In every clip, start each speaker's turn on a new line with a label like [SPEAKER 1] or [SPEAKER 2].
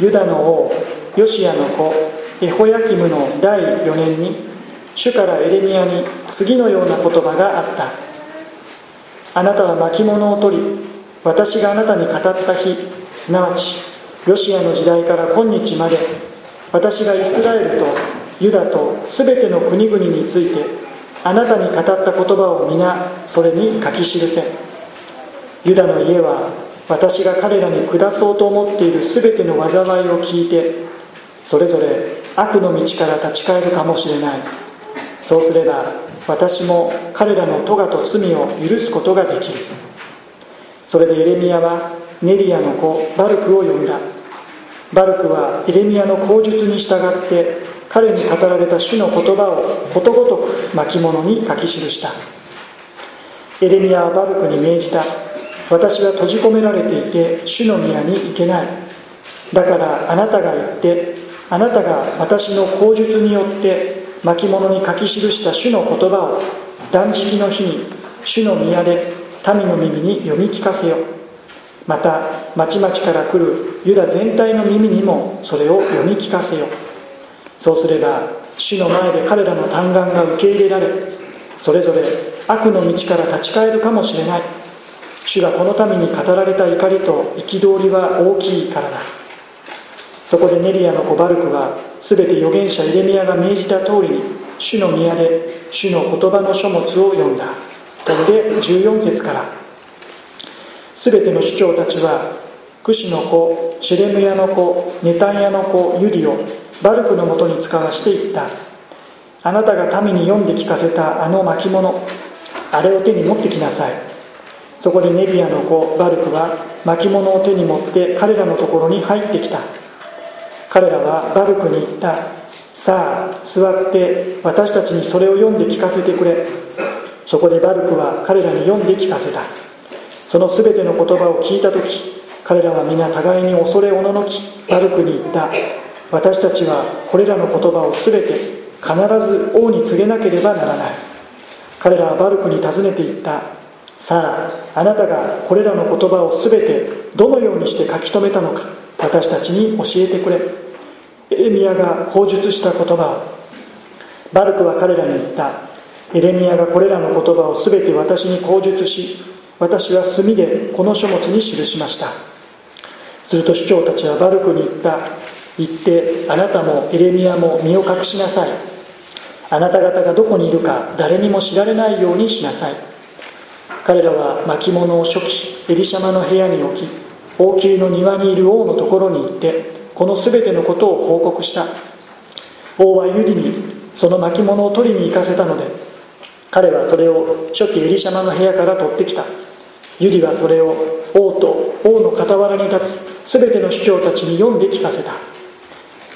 [SPEAKER 1] ユダの王ヨシアの子エホヤキムの第4年に主からエレミアに次のような言葉があった。あなたは巻物を取り私があなたに語った日すなわちヨシアの時代から今日まで私がイスラエルとユダと全ての国々についてあなたに語った言葉を皆それに書き記せ。ユダの家は私が彼らに下そうと思っている全ての災いを聞いてそれぞれ悪の道から立ち返るかもしれない。そうすれば私も彼らの咎と罪を許すことができる。それでエレミヤはネリアの子バルクを呼んだ。バルクはエレミヤの口述に従って彼に語られた主の言葉をことごとく巻物に書き記した。エレミヤはバルクに命じた。私は閉じ込められていて主の宮に行けない。だからあなたが行ってあなたが私の口述によって巻物に書き記した主の言葉を断食の日に主の宮で民の耳に読み聞かせよ。また町々から来るユダ全体の耳にもそれを読み聞かせよ。そうすれば主の前で彼らの嘆願が受け入れられそれぞれ悪の道から立ち返るかもしれない。主がこの民に語られた怒りと憤りは大きいからだそこでネリアの子バルクは全て預言者エレミアが命じた通りに主の宮で主の言葉の書物を読んだ。これで14節から。全ての首長たちはクシの子シェレムヤの子ネタンヤの子ユリをバルクのもとに使わしていった。あなたが民に読んで聞かせたあの巻物あれを手に持ってきなさい。そこでネビアの子バルクは巻物を手に持って彼らのところに入ってきた。彼らはバルクに言った。さあ座って私たちにそれを読んで聞かせてくれ。そこでバルクは彼らに読んで聞かせた。その全ての言葉を聞いた時彼らは皆互いに恐れおののきバルクに言った。私たちはこれらの言葉を全て必ず王に告げなければならない。彼らはバルクに尋ねていった。さああなたがこれらの言葉を全てどのようにして書き留めたのか私たちに教えてくれ。エレミヤが口述した言葉を。バルクは彼らに言った。エレミヤがこれらの言葉を全て私に口述し私は墨でこの書物に記しました。すると首長たちはバルクに言った。行ってあなたもエレミアも身を隠しなさい。あなた方がどこにいるか誰にも知られないようにしなさい。彼らは巻物を初期エリシャマの部屋に置き王宮の庭にいる王のところに行ってこの全てのことを報告した。王はユディにその巻物を取りに行かせたので彼はそれを初期エリシャマの部屋から取ってきた。ユディはそれを王と王の傍らに立つ全ての首長たちに読んで聞かせた。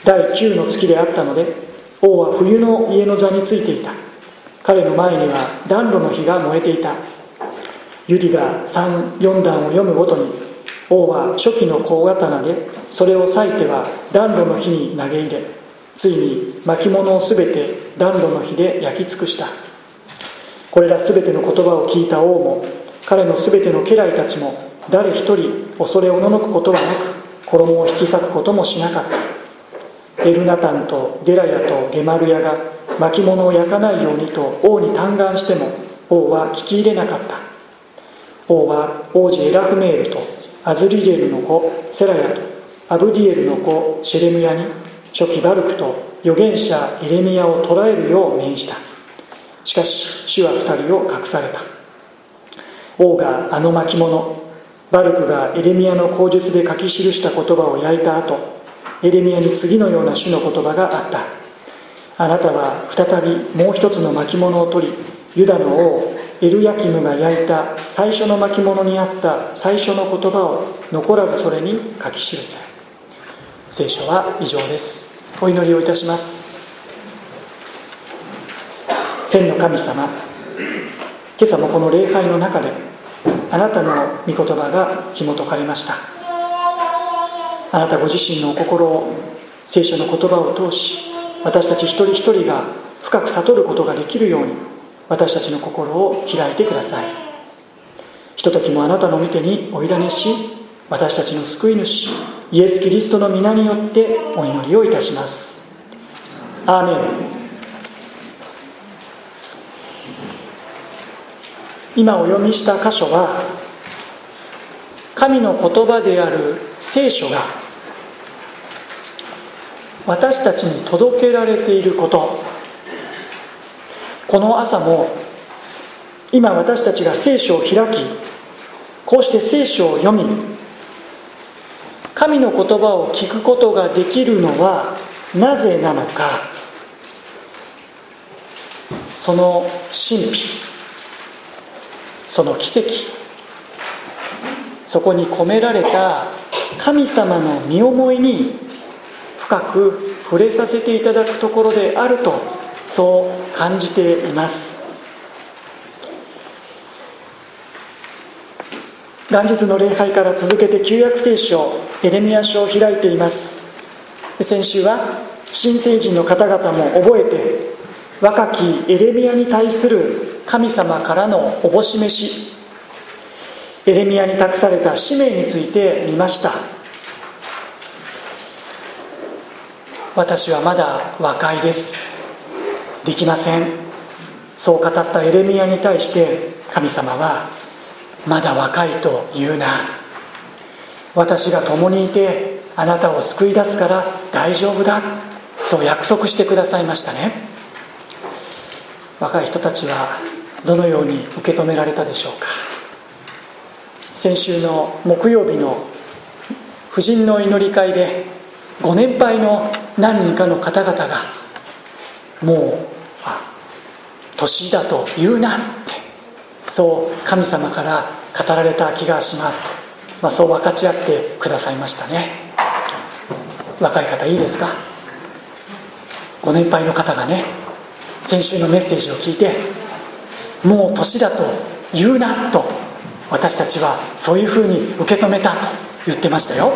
[SPEAKER 1] 第9の月であったので王は冬の家の座についていた。彼の前には暖炉の火が燃えていた。ユリが34段を読むごとに王は初期の小刀でそれを裂いては暖炉の火に投げ入れついに巻物を全て暖炉の火で焼き尽くした。これら全ての言葉を聞いた王も彼の全ての家来たちも誰一人恐れおののくことはなく衣を引き裂くこともしなかった。エルナタンとデラヤとゲマルヤが巻物を焼かないようにと王に嘆願しても王は聞き入れなかった。王は王子エラフメールとアズリエルの子セラヤとアブディエルの子シェレムヤに初期バルクと預言者エレミヤを捕らえるよう命じた。しかし主は二人を隠された。王があの巻物バルクがエレミヤの口述で書き記した言葉を焼いた後エレミアに次のような主の言葉があった。あなたは再びもう一つの巻物を取りユダの王エルヤキムが焼いた最初の巻物にあった最初の言葉を残らずそれに書き記せ。聖書は以上です。お祈りをいたします。天の神様今朝もこの礼拝の中であなたの御言葉が紐解かれました。あなたご自身のお心を聖書の言葉を通し私たち一人一人が深く悟ることができるように私たちの心を開いてください。ひとときもあなたの御手にお委ねし私たちの救い主イエス・キリストの皆によってお祈りをいたします。アーメン。今お読みした箇所は神の言葉である聖書が私たちに届けられていること。この朝も今私たちが聖書を開きこうして聖書を読み神の言葉を聞くことができるのはなぜなのか。その神秘その奇跡そこに込められた神様の身思いに深く触れさせていただくところであるとそう感じています。元日の礼拝から続けて旧約聖書エレミア書を開いています。先週は新成人の方々も覚えて若きエレミアに対する神様からのおぼし飯エレミアに託された使命について見ました。私はまだ若いです。できません。そう語ったエレミアに対して神様はまだ若いと言うな。私が共にいてあなたを救い出すから大丈夫だ。そう約束してくださいましたね。若い人たちはどのように受け止められたでしょうか。先週の木曜日の婦人の祈り会でご年配の何人かの方々がもう年だと言うなって。そう神様から語られた気がします、まあ、そう分かち合ってくださいましたね。若い方いいですか？ご年配の方がね先週のメッセージを聞いてもう年だと言うなと。私たちはそういうふうに受け止めたと言ってましたよ。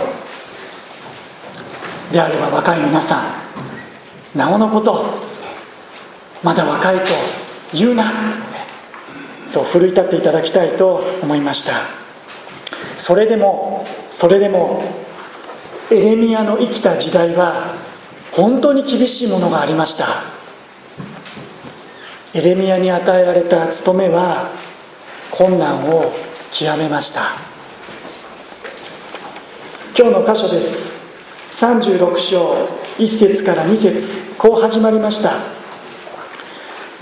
[SPEAKER 1] であれば若い皆さんなおのことまだ若いと言うな。そう奮い立っていただきたいと思いました。それでもそれでもエレミアの生きた時代は本当に厳しいものがありました。エレミアに与えられた務めは困難を極めました。今日の箇所です。36章1節から2節。こう始まりました。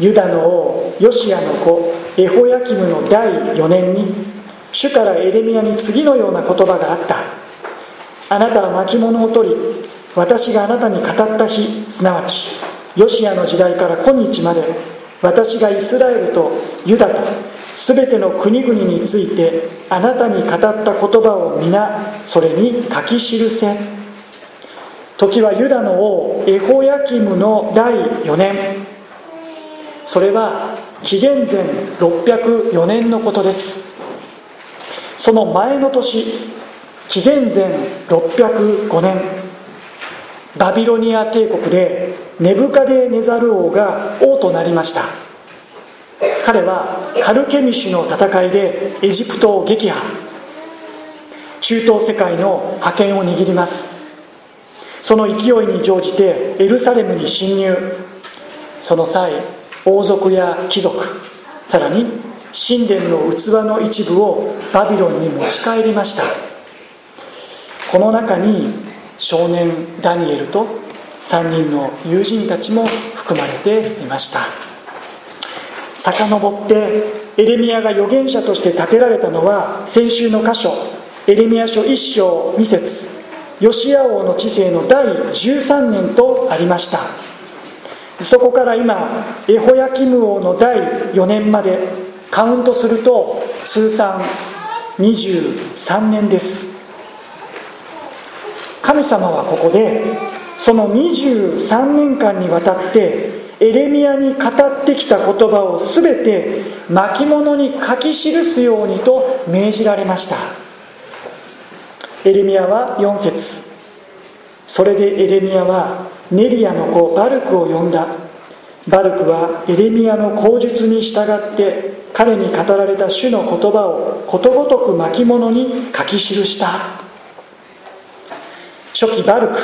[SPEAKER 1] ユダの王ヨシアの子エホヤキムの第4年に主からエレミアに次のような言葉があった。あなたは巻物を取り私があなたに語った日すなわちヨシアの時代から今日まで私がイスラエルとユダと全ての国々についてあなたに語った言葉を皆それに書き記せ時はユダの王エホヤキムの第4年。それは紀元前604年のことです。その前の年紀元前605年バビロニア帝国でネブカデネザル王が王となりました。彼はカルケミシュの戦いでエジプトを撃破。中東世界の覇権を握ります。その勢いに乗じてエルサレムに侵入。その際王族や貴族さらに神殿の器の一部をバビロンに持ち帰りました。この中に少年ダニエルと3人の友人たちも含まれていました。遡ってエレミアが預言者として建てられたのは先週の箇所エレミア書1章2節ヨシア王の治世の第13年とありました。そこから今エホヤキム王の第4年までカウントすると通算23年です。神様はここでその23年間にわたってエレミアに語ってきた言葉を全て巻物に書き記すようにと命じられました。エレミアは4節。それでエレミアはネリアの子バルクを呼んだ。バルクはエレミアの口述に従って彼に語られた主の言葉をことごとく巻物に書き記した。初期バルク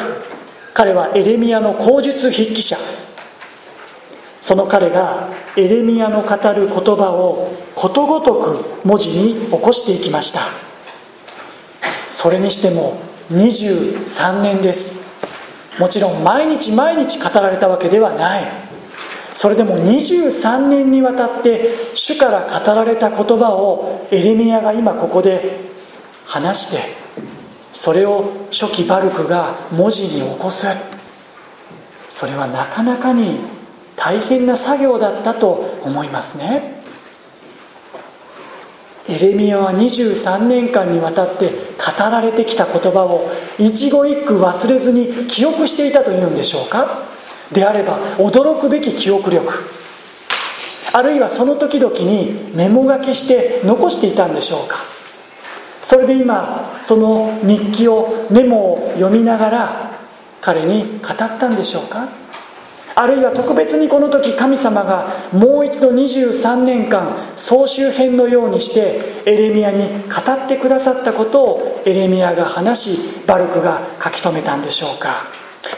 [SPEAKER 1] 彼はエレミアの口述筆記者。その彼がエレミアの語る言葉をことごとく文字に起こしていきました。それにしても23年です。もちろん毎日毎日語られたわけではない。それでも23年にわたって主から語られた言葉をエレミアが今ここで話してそれを初期バルクが文字に起こす。それはなかなかに大変な作業だったと思いますね。エレミアは23年間にわたって語られてきた言葉を一語一句忘れずに記憶していたというんでしょうか？であれば驚くべき記憶力。あるいはその時々にメモ書きして残していたんでしょうか？それで今その日記をメモを読みながら彼に語ったんでしょうか？あるいは特別にこの時神様がもう一度23年間総集編のようにしてエレミアに語ってくださったことをエレミアが話しバルクが書き留めたんでしょうか。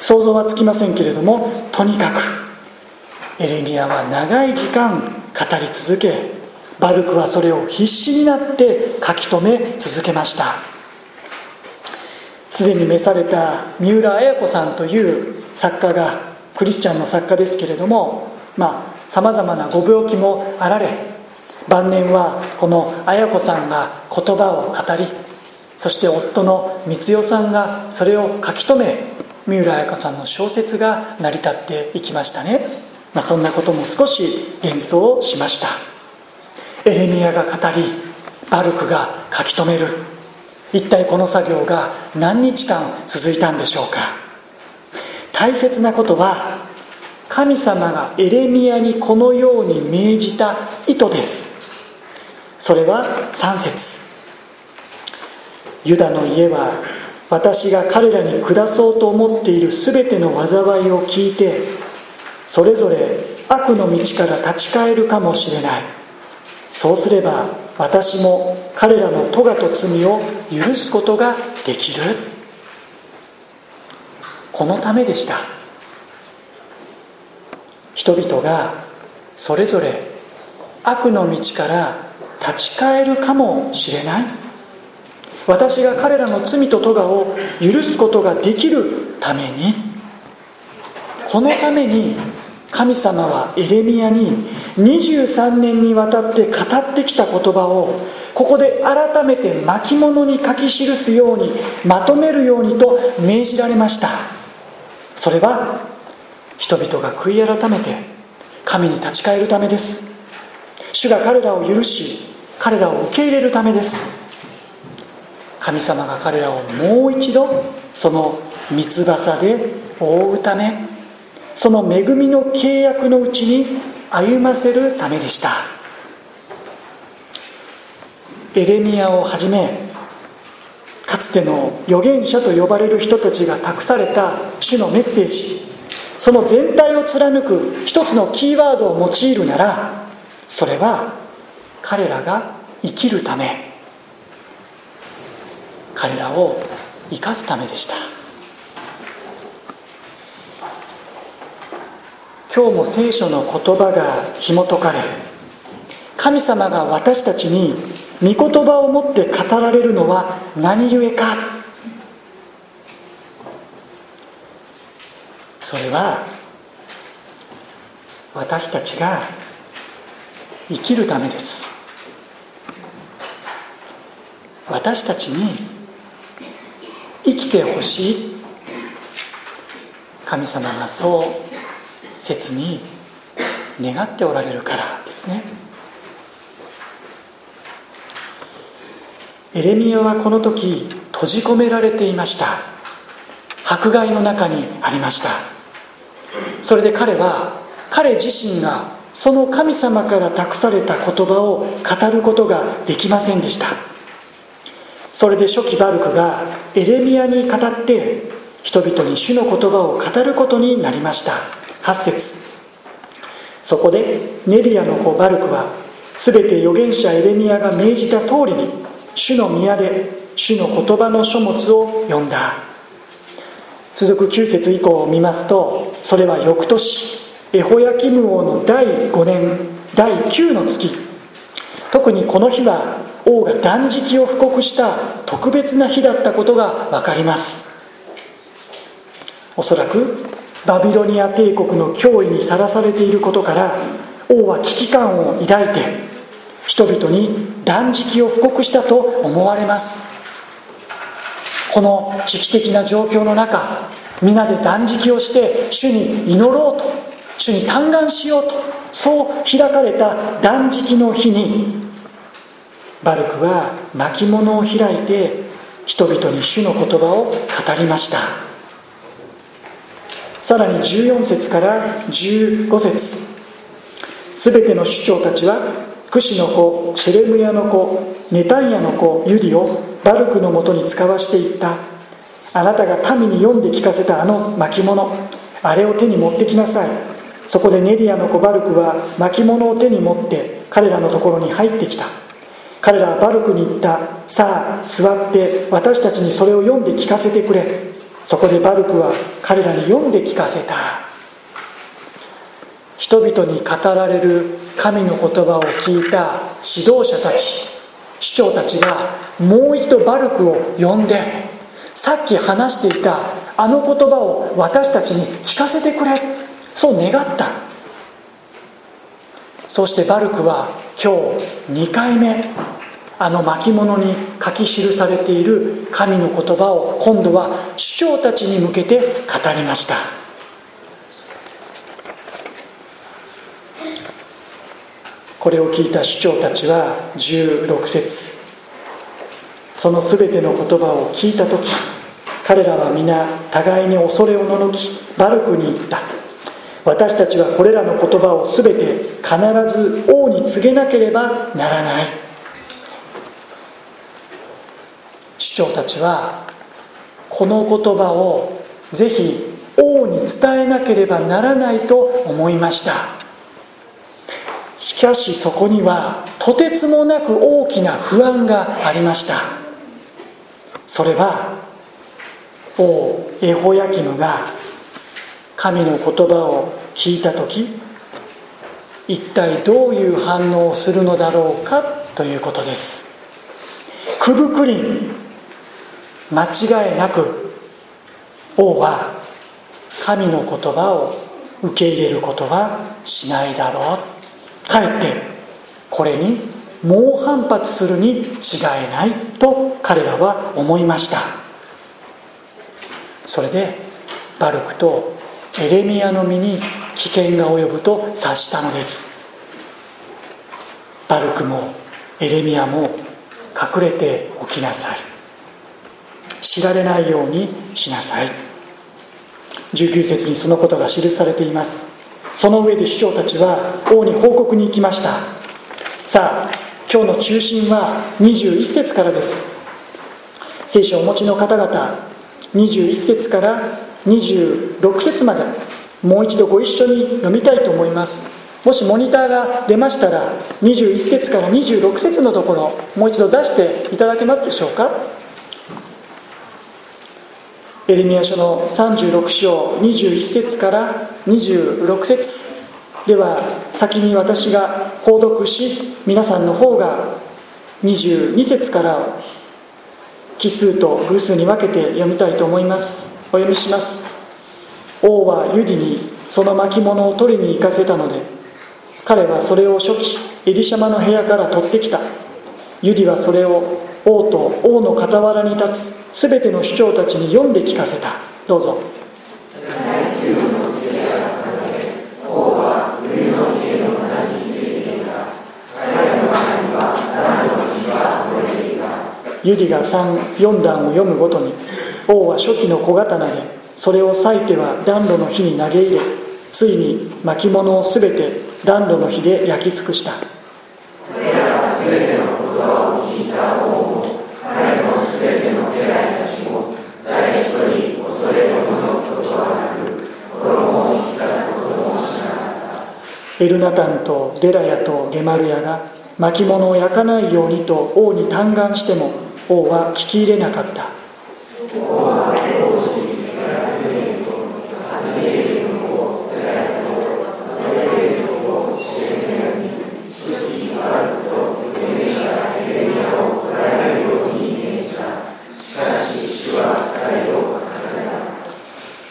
[SPEAKER 1] 想像はつきませんけれどもとにかくエレミアは長い時間語り続けバルクはそれを必死になって書き留め続けました。すでに召された三浦綾子さんという作家がクリスチャンの作家ですけれどもさまざまなご病気もあられ晩年はこの綾子さんが言葉を語りそして夫の光代さんがそれを書き留め三浦綾子さんの小説が成り立っていきましたね、まあ、そんなことも少し幻想しました。エレミアが語りバルクが書き留める。一体この作業が何日間続いたんでしょうか。大切なことは神様がエレミアにこのように命じた意図です。それは3節。ユダの家は私が彼らに下そうと思っている全ての災いを聞いてそれぞれ悪の道から立ち返るかもしれない。そうすれば私も彼らの咎と罪を許すことができる。このためでした。人々がそれぞれ悪の道から立ち返るかもしれない。私が彼らの罪と咎を許すことができるためにこのために神様はエレミアに23年にわたって語ってきた言葉をここで改めて巻物に書き記すようにまとめるようにと命じられました。それは人々が悔い改めて神に立ち返るためです。主が彼らを許し彼らを受け入れるためです。神様が彼らをもう一度その三翼で覆うためその恵みの契約のうちに歩ませるためでした。エレミアをはじめかつての預言者と呼ばれる人たちが託された主のメッセージ。その全体を貫く一つのキーワードを用いるならそれは彼らが生きるため。彼らを生かすためでした。今日も聖書の言葉が紐解かれ神様が私たちに御言葉をもって語られるのは何故か。それは私たちが生きるためです。私たちに生きてほしい。神様がそう切に願っておられるからですね。エレミアはこの時閉じ込められていました。迫害の中にありました。それで彼は彼自身がその神様から託された言葉を語ることができませんでした。それで初期バルクがエレミアに語って人々に主の言葉を語ることになりました。8節。そこでネリアの子バルクは全て預言者エレミアが命じた通りに主の宮で主の言葉の書物を読んだ。続く9節以降を見ますとそれは翌年エホヤキム王の第5年第9の月。特にこの日は王が断食を布告した特別な日だったことが分かります。おそらくバビロニア帝国の脅威にさらされていることから王は危機感を抱いて人々に断食を布告したと思われます。この危機的な状況の中皆で断食をして主に祈ろうと主に嘆願しようとそう開かれた断食の日にバルクは巻物を開いて人々に主の言葉を語りました。さらに14節から15節。すべての首長たちはクシの子シェレムヤの子ネタンヤの子ユリをバルクのもとに使わしていった。あなたが民に読んで聞かせたあの巻物あれを手に持ってきなさい。そこでネリアの子バルクは巻物を手に持って彼らのところに入ってきた。彼らはバルクに言った。さあ座って私たちにそれを読んで聞かせてくれ。そこでバルクは彼らに読んで聞かせた。人々に語られる神の言葉を聞いた指導者たち市長たちがもう一度バルクを呼んでさっき話していたあの言葉を私たちに聞かせてくれそう願った。そしてバルクは今日2回目あの巻物に書き記されている神の言葉を今度は首長たちに向けて語りました。これを聞いた首長たちは16節。その全ての言葉を聞いた時彼らは皆互いに恐れおののきバルクに言った。私たちはこれらの言葉を全て必ず王に告げなければならない。首長たちはこの言葉をぜひ王に伝えなければならないと思いました。しかしそこにはとてつもなく大きな不安がありました。それは王エホヤキムが神の言葉を聞いた時一体どういう反応をするのだろうかということです。くぶくりん間違いなく王は神の言葉を受け入れることはしないだろうかえってこれに猛反発するに違いないと彼らは思いました。それでバルクとエレミアの身に危険が及ぶと察したのです。バルクもエレミアも隠れておきなさい。知られないようにしなさい。19節にそのことが記されています。その上で首長たちは王に報告に行きました。さあ今日の中心は21節からです。聖書をお持ちの方々21節から26節までもう一度ご一緒に読みたいと思います。もしモニターが出ましたら21節から26節のところもう一度出していただけますでしょうか？エレミア書の36章21節から26節。では先に私が購読し皆さんの方が22節から奇数と偶数に分けて読みたいと思います。お読みします。王はユディにその巻物を取りに行かせたので彼はそれを初期エリシャマの部屋から取ってきた。ユディはそれを王と王の傍らに立つ全ての首長たちに読んで聞かせた。どうぞ。ユディが34段を読むごとに王は初期の小刀でそれを裂いては暖炉の火に投げ入れついに巻物をすべて暖炉の火で焼き尽くした。これら全てのエルナタンとデラヤとゲマルヤが巻物を焼かないようにと王に嘆願しても王は聞き入れなかった。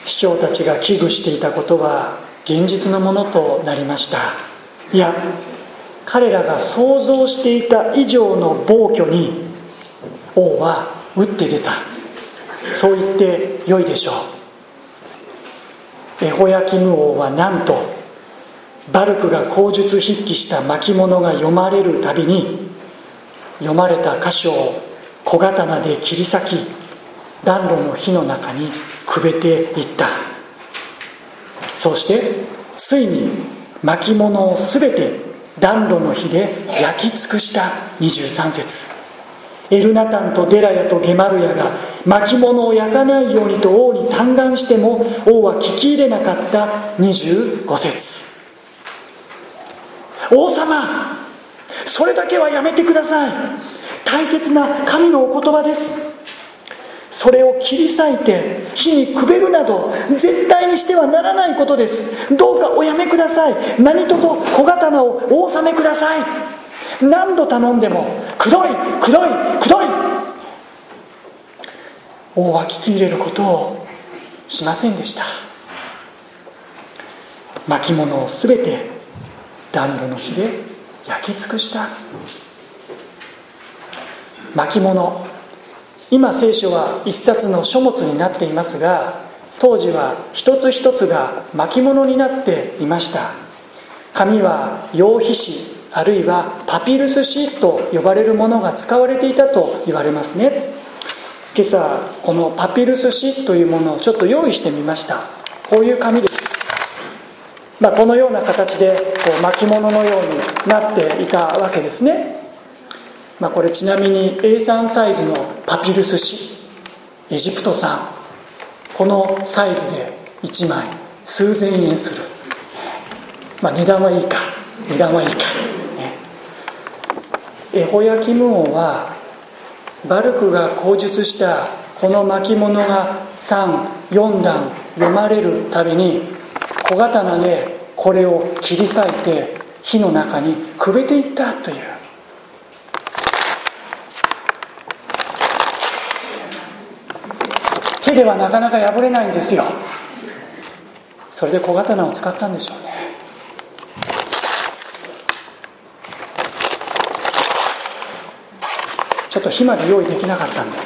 [SPEAKER 1] 市長たちが危惧していたことは現実のものとなりました。いや彼らが想像していた以上の暴挙に王は打って出た。そう言ってよいでしょう。エホヤキム王はなんとバルクが口述筆記した巻物が読まれるたびに読まれた箇所を小刀で切り裂き暖炉の火の中にくべていった。そしてついに巻物を全て暖炉の火で焼き尽くした23節。エルナタンとデラヤとゲマルヤが巻物を焼かないようにと王に嘆願しても王は聞き入れなかった25節。王様それだけはやめてください。大切な神のお言葉です。それを切り裂いて火にくべるなど絶対にしてはならないことです。どうかおやめください。何とぞ小刀をお納めください。何度頼んでもくどいくどいくどい。王は聞き入れることをしませんでした。巻物を全て暖炉の火で焼き尽くした。巻物今聖書は一冊の書物になっていますが当時は一つ一つが巻物になっていました。紙は羊皮紙あるいはパピルス紙と呼ばれるものが使われていたと言われますね。今朝このパピルス紙というものをちょっと用意してみました。こういう紙です、まあ、このような形でこう巻物のようになっていたわけですね。まあ、これちなみに A3 サイズのパピルス紙エジプト産。このサイズで1枚数千円する、まあ、値段はいいか。値段はいいか、ね、エホヤキム王はバルクが口述したこの巻物が34段読まれるたびに小刀でこれを切り裂いて火の中にくべていったという。手ではなかなか破れないんですよ。それで小刀を使ったんでしょうね。ちょっと火まで用意できなかったんで。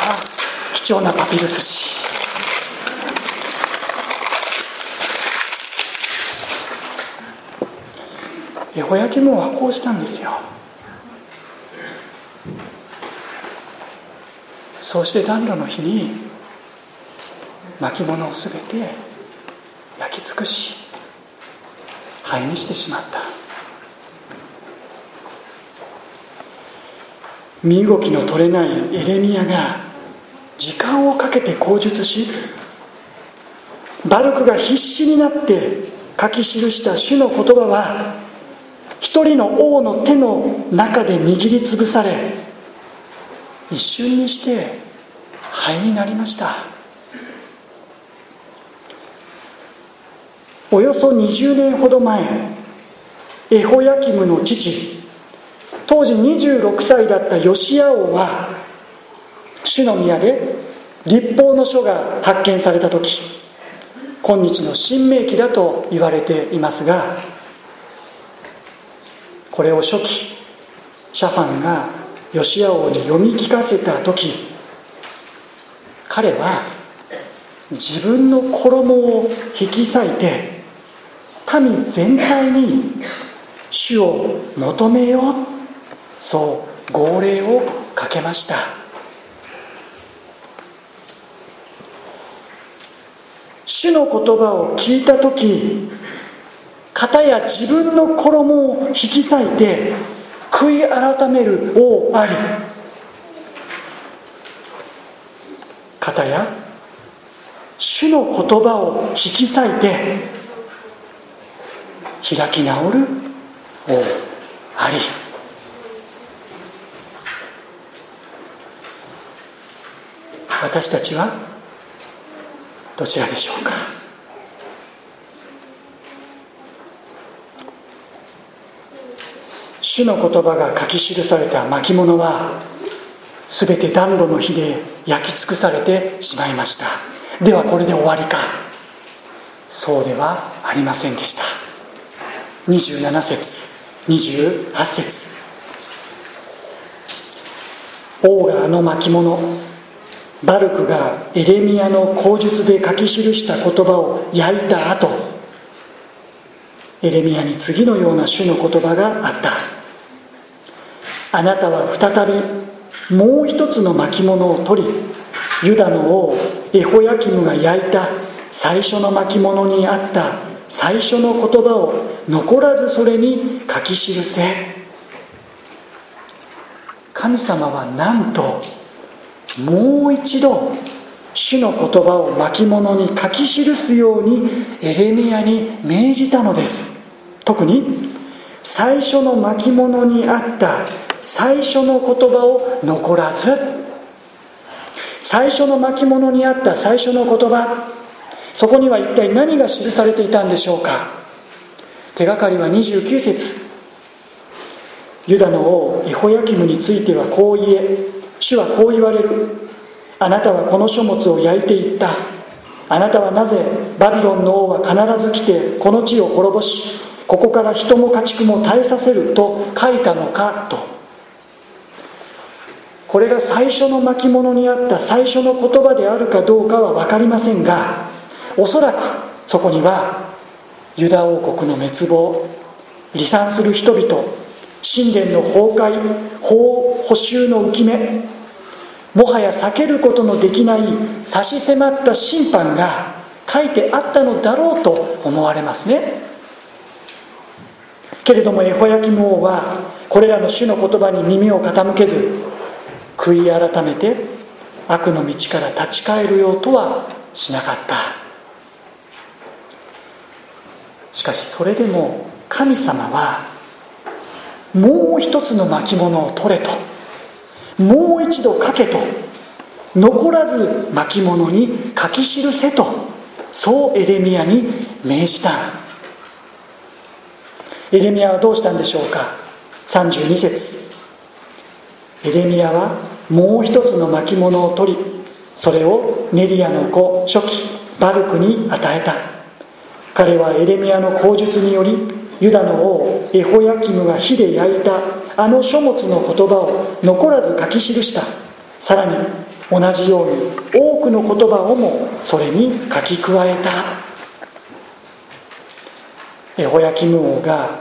[SPEAKER 1] あ貴重なパピルス紙ホヤキムはこうしたんですよ。そして暖炉の日に巻物を全て焼き尽くし灰にしてしまった。身動きの取れないエレミアが時間をかけて口述しバルクが必死になって書き記した主の言葉は一人の王の手の中で握りつぶされ一瞬にして灰になりました。およそ20年ほど前エホヤキムの父当時26歳だったヨシア王は主の宮で立法の書が発見された時今日の新明記だと言われていますがこれを初期シャファンがヨシア王に読み聞かせた時彼は自分の衣を引き裂いて民全体に主を求めようそう号令をかけました。主の言葉を聞いた時片や自分の衣を引き裂いて悔い改める王あり。方や主の言葉を引き裂いて開き直る王あり。私たちはどちらでしょうか？主の言葉が書き記された巻物は全て暖炉の火で焼き尽くされてしまいました。ではこれで終わりか。そうではありませんでした。27節28節。王があの巻物バルクがエレミアの口述で書き記した言葉を焼いた後エレミアに次のような主の言葉があった。あなたは再びもう一つの巻物を取りユダの王エホヤキムが焼いた最初の巻物にあった最初の言葉を残らずそれに書き記せ。神様はなんともう一度主の言葉を巻物に書き記すようにエレミアに命じたのです。特に最初の巻物にあった最初の言葉を残らず最初の巻物にあった最初の言葉そこには一体何が記されていたんでしょうか？手がかりは29節。ユダの王エホヤキムについてはこう言え。主はこう言われる。あなたはこの書物を焼いていった。あなたはなぜバビロンの王は必ず来てこの地を滅ぼしここから人も家畜も絶えさせると書いたのかと。これが最初の巻物にあった最初の言葉であるかどうかは分かりませんがおそらくそこにはユダ王国の滅亡離散する人々神殿の崩壊法補修の浮き目もはや避けることのできない差し迫った審判が書いてあったのだろうと思われますね。けれどもエホヤキム王はこれらの主の言葉に耳を傾けず悔い改めて悪の道から立ち返るようとはしなかった。しかしそれでも神様はもう一つの巻物を取れともう一度書けと残らず巻物に書き記せとそうエレミアに命じた。エレミアはどうしたんでしょうか？32節。エレミアはもう一つの巻物を取りそれをネリアの子初期バルクに与えた。彼はエレミアの口述によりユダの王エホヤキムが火で焼いたあの書物の言葉を残らず書き記した。さらに同じように多くの言葉をもそれに書き加えた。エホヤキム王が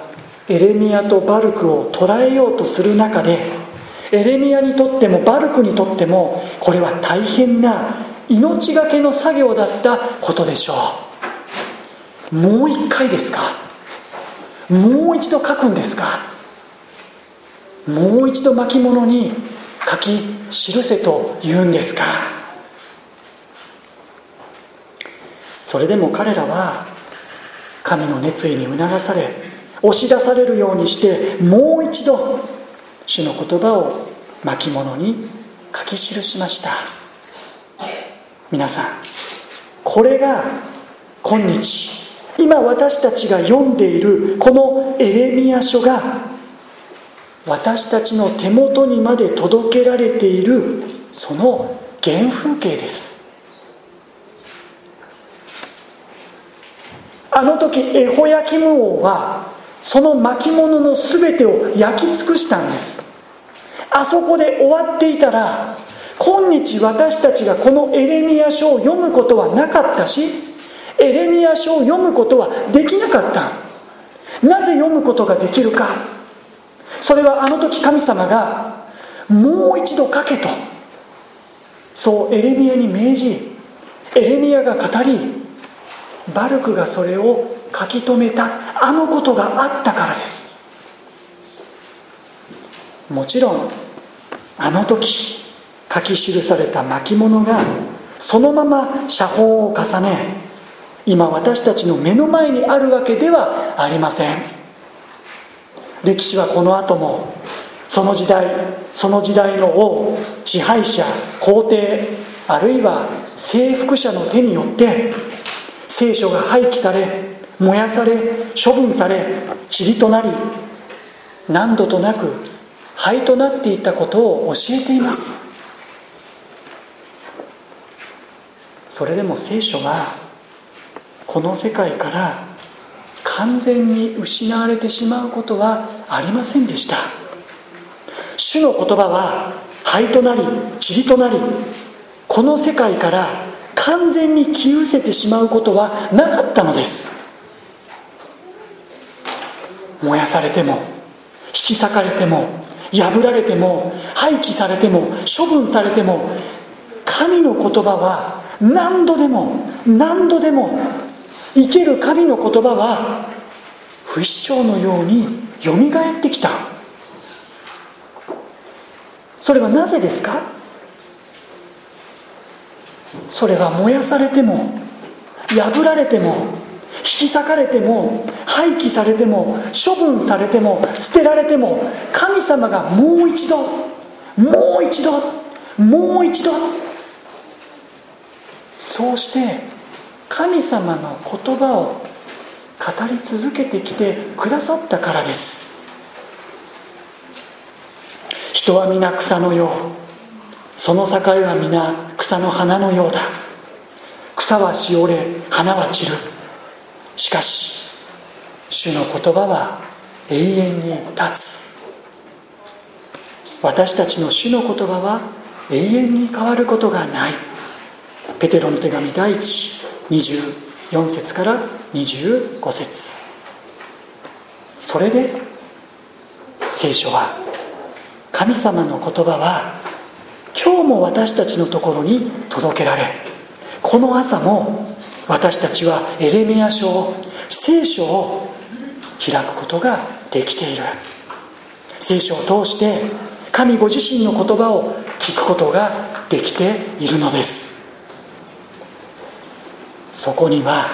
[SPEAKER 1] エレミアとバルクを捕らえようとする中でエレミアにとってもバルクにとってもこれは大変な命がけの作業だったことでしょう。もう一回ですか？もう一度書くんですか？もう一度巻物に書き記せと言うんですか？それでも彼らは神の熱意に促され押し出されるようにしてもう一度主の言葉を巻物に書き記しました。皆さんこれが今日今私たちが読んでいるこのエレミア書が私たちの手元にまで届けられているその原風景です。あの時エホヤキム王はその巻物の全てを焼き尽くしたんです。あそこで終わっていたら今日私たちがこのエレミア書を読むことはなかったしエレミア書を読むことはできなかった。なぜ読むことができるか。それはあの時神様がもう一度書けと。そうエレミアに命じエレミアが語りバルクがそれを書き留めたあのことがあったからです。もちろんあの時書き記された巻物がそのまま写本を重ね今私たちの目の前にあるわけではありません。歴史はこの後もその時代その時代の王支配者皇帝あるいは征服者の手によって聖書が廃棄され燃やされ処分され塵となり何度となく灰となっていたことを教えています。それでも聖書はこの世界から完全に失われてしまうことはありませんでした。主の言葉は灰となり塵となりこの世界から完全に消え失せてしまうことはなかったのです。燃やされても引き裂かれても破られても廃棄されても処分されても神の言葉は何度でも何度でも生ける神の言葉は不死鳥のようによみがえってきた。それはなぜですか？それは燃やされても破られても引き裂かれても廃棄されても処分されても捨てられても神様がもう一度もう一度もう一度そうして神様の言葉を語り続けてきてくださったからです。人は皆草のよう。その境は皆草の花のようだ。草はしおれ花は散る。しかし主の言葉は永遠に立つ。私たちの主の言葉は永遠に変わることがない。ペテロの手紙第124節から25節。それで聖書は神様の言葉は今日も私たちのところに届けられこの朝も私たちはエレミア書を聖書を開くことができている。聖書を通して神ご自身の言葉を聞くことができているのです。そこには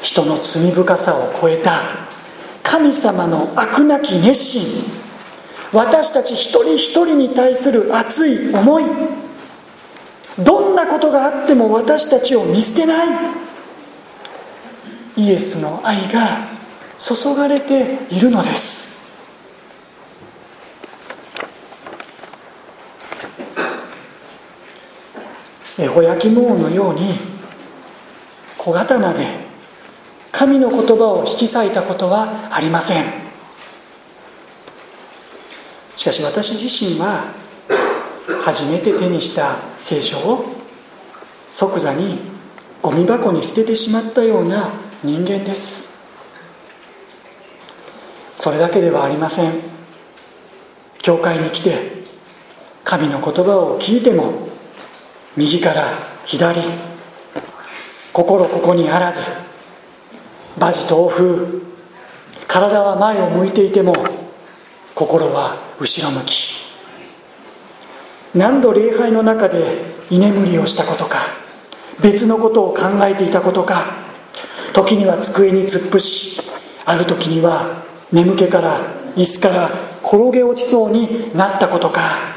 [SPEAKER 1] 人の罪深さを超えた神様の悪なき熱心私たち一人一人に対する熱い思いどんなことがあっても私たちを見捨てない。イエスの愛が注がれているのです。エホヤキム王のように小刀で神の言葉を引き裂いたことはありません。しかし私自身は初めて手にした聖書を即座にゴミ箱に捨ててしまったような人間です。それだけではありません。教会に来て神の言葉を聞いても右から左心ここにあらず馬事豆腐体は前を向いていても心は後ろ向き。何度礼拝の中で居眠りをしたことか別のことを考えていたことか時には机に突っ伏しある時には眠気から椅子から転げ落ちそうになったことか。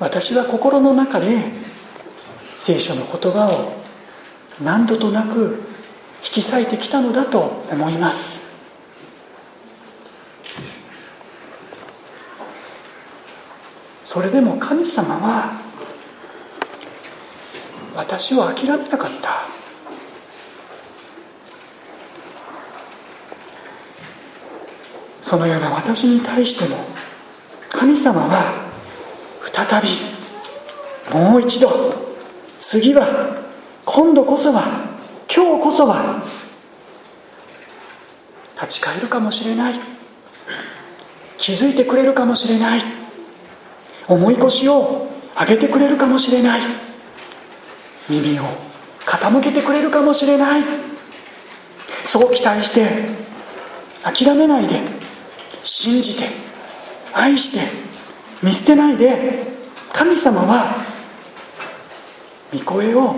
[SPEAKER 1] 私は心の中で聖書の言葉を何度となく引き裂いてきたのだと思います。それでも神様は私を諦めなかった。そのような私に対しても神様は再びもう一度次は今度こそは今日こそは立ち返るかもしれない。気づいてくれるかもしれない。重い腰を上げてくれるかもしれない。耳を傾けてくれるかもしれない。そう期待して諦めないで信じて愛して見捨てないで神様は御声を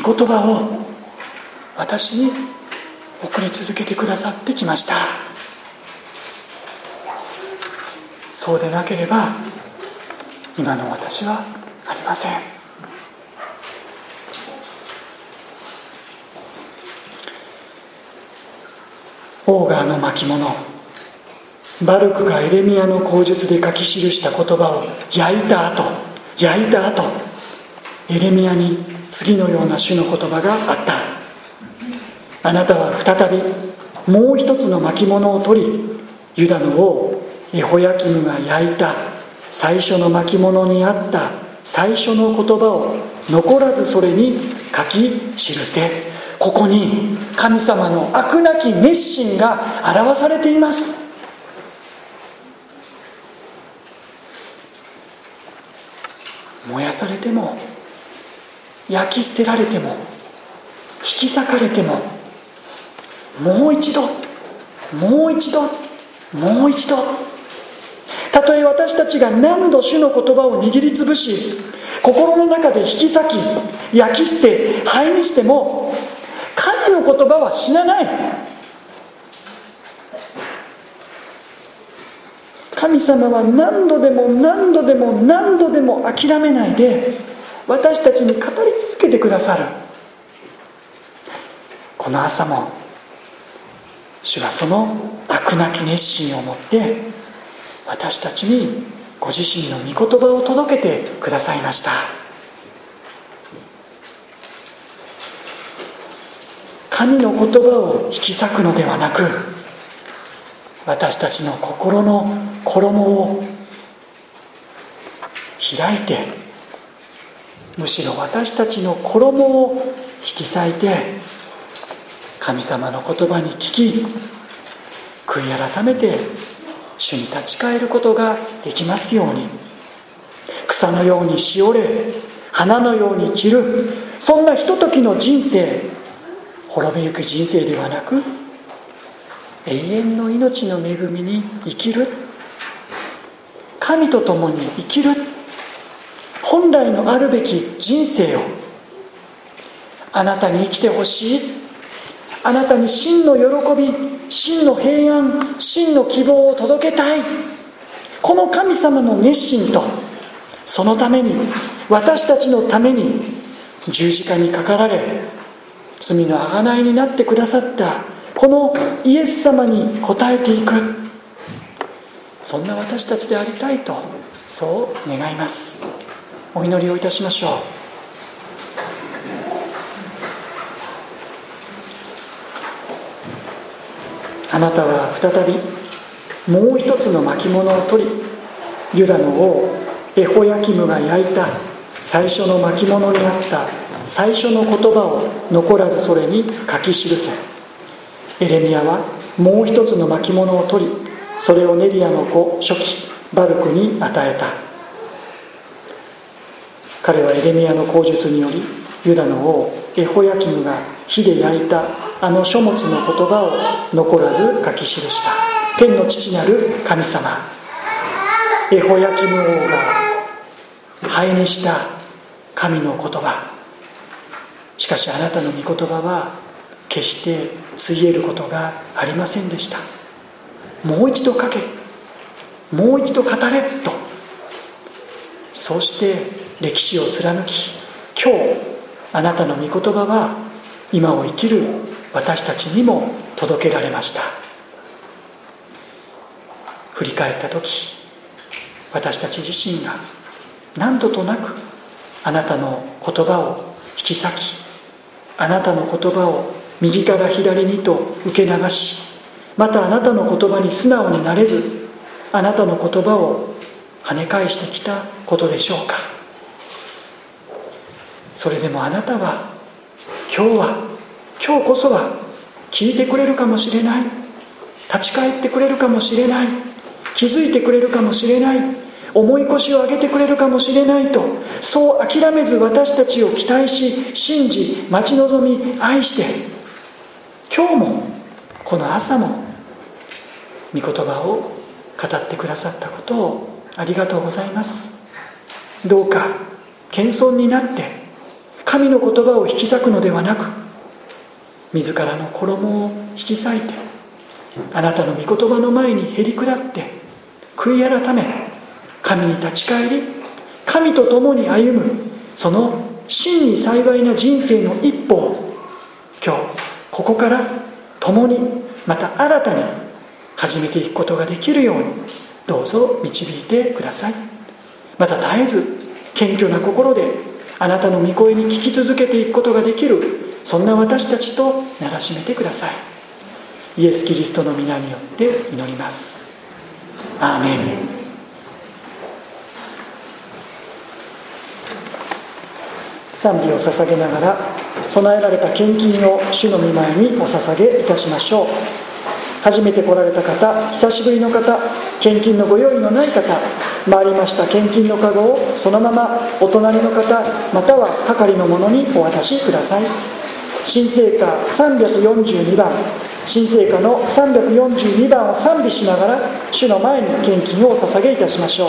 [SPEAKER 1] 御言葉を私に送り続けてくださってきました。そうでなければ今の私はありません。オーガーの巻物。バルクがエレミアの口述で書き記した言葉を焼いた後焼いた後エレミアに次のような主の言葉があった。あなたは再びもう一つの巻物を取りユダの王エホヤキムが焼いた。最初の巻物にあった最初の言葉を残らずそれに書き記せここに神様の飽くなき熱心が表されています。燃やされても焼き捨てられても引き裂かれてももう一度もう一度もう一度。たとえ私たちが何度主の言葉を握りつぶし心の中で引き裂き焼き捨て灰にしても神の言葉は死なない。神様は何度でも何度でも何度でも諦めないで私たちに語り続けてくださる。この朝も主はその飽くなき熱心を持って私たちにご自身の御言葉を届けてくださいました。神の言葉を引き裂くのではなく私たちの心の衣を開いてむしろ私たちの衣を引き裂いて神様の言葉に聞き悔い改めて主に立ち返ることができますように。草のようにしおれ花のように散る。そんなひとときの人生滅びゆく人生ではなく永遠の命の恵みに生きる。神と共に生きる。本来のあるべき人生をあなたに生きてほしい。あなたに真の喜び真の平安真の希望を届けたい。この神様の熱心とそのために私たちのために十字架にかかられ罪の贖いになってくださったこのイエス様に応えていく。そんな私たちでありたいとそう願います。お祈りをいたしましょう。あなたは再びもう一つの巻物を取りユダの王エホヤキムが焼いた最初の巻物にあった最初の言葉を残らずそれに書き記せ。エレミアはもう一つの巻物を取りそれをネリアの子初期バルクに与えた。彼はエレミアの口述によりユダの王エホヤキムが火で焼いたあの書物の言葉を残らず書き記した。天の父なる神様。エホヤキム王が灰にした神の言葉。しかしあなたの御言葉は決してついえることがありませんでした。もう一度書け。もう一度語れと。そうして歴史を貫き今日あなたの御言葉は今を生きる私たちにも届けられました。振り返った時私たち自身が何度となくあなたの言葉を引き裂きあなたの言葉を右から左にと受け流しまたあなたの言葉に素直になれずあなたの言葉を跳ね返してきたことでしょうか。それでもあなたは今日は今日こそは聞いてくれるかもしれない。立ち返ってくれるかもしれない。気づいてくれるかもしれない。重い腰を上げてくれるかもしれないとそう諦めず私たちを期待し信じ待ち望み愛して今日もこの朝も御言葉を語ってくださったことをありがとうございます。どうか謙遜になって神の言葉を引き裂くのではなく自らの衣を引き裂いてあなたの御言葉の前にへり下って悔い改め神に立ち返り神と共に歩むその真に幸いな人生の一歩を今日ここから共にまた新たに始めていくことができるようにどうぞ導いてください。また絶えず謙虚な心であなたの御声に聞き続けていくことができるそんな私たちとならしめてください。イエス・キリストの皆によって祈ります。アーメン。賛美を捧げながら備えられた献金を主の御前にお捧げいたしましょう。初めて来られた方久しぶりの方献金のご用意のない方回りました献金のカゴをそのままお隣の方または係の者にお渡しください。新生歌342番。新生歌の342番を賛美しながら主の前に献金をお捧げいたしましょう。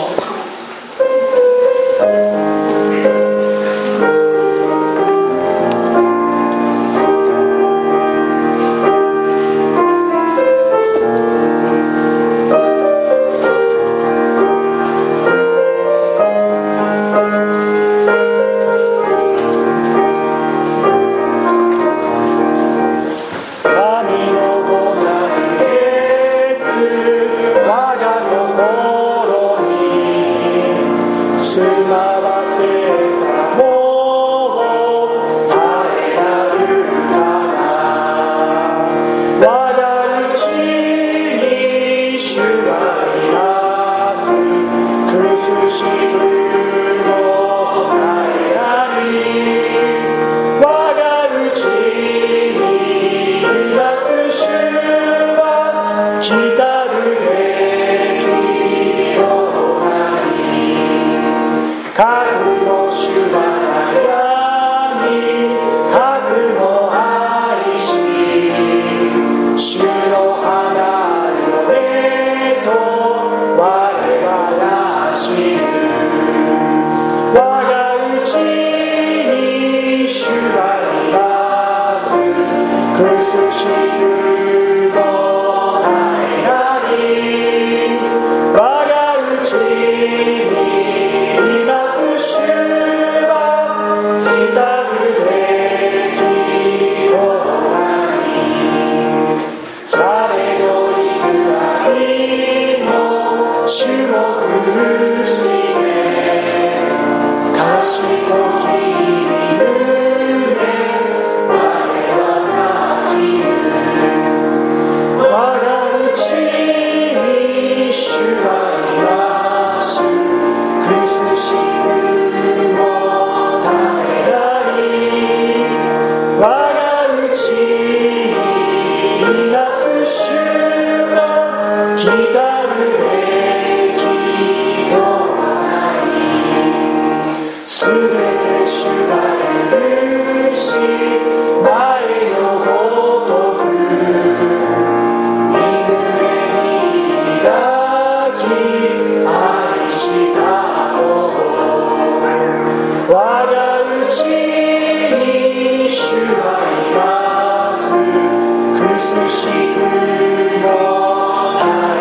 [SPEAKER 1] shall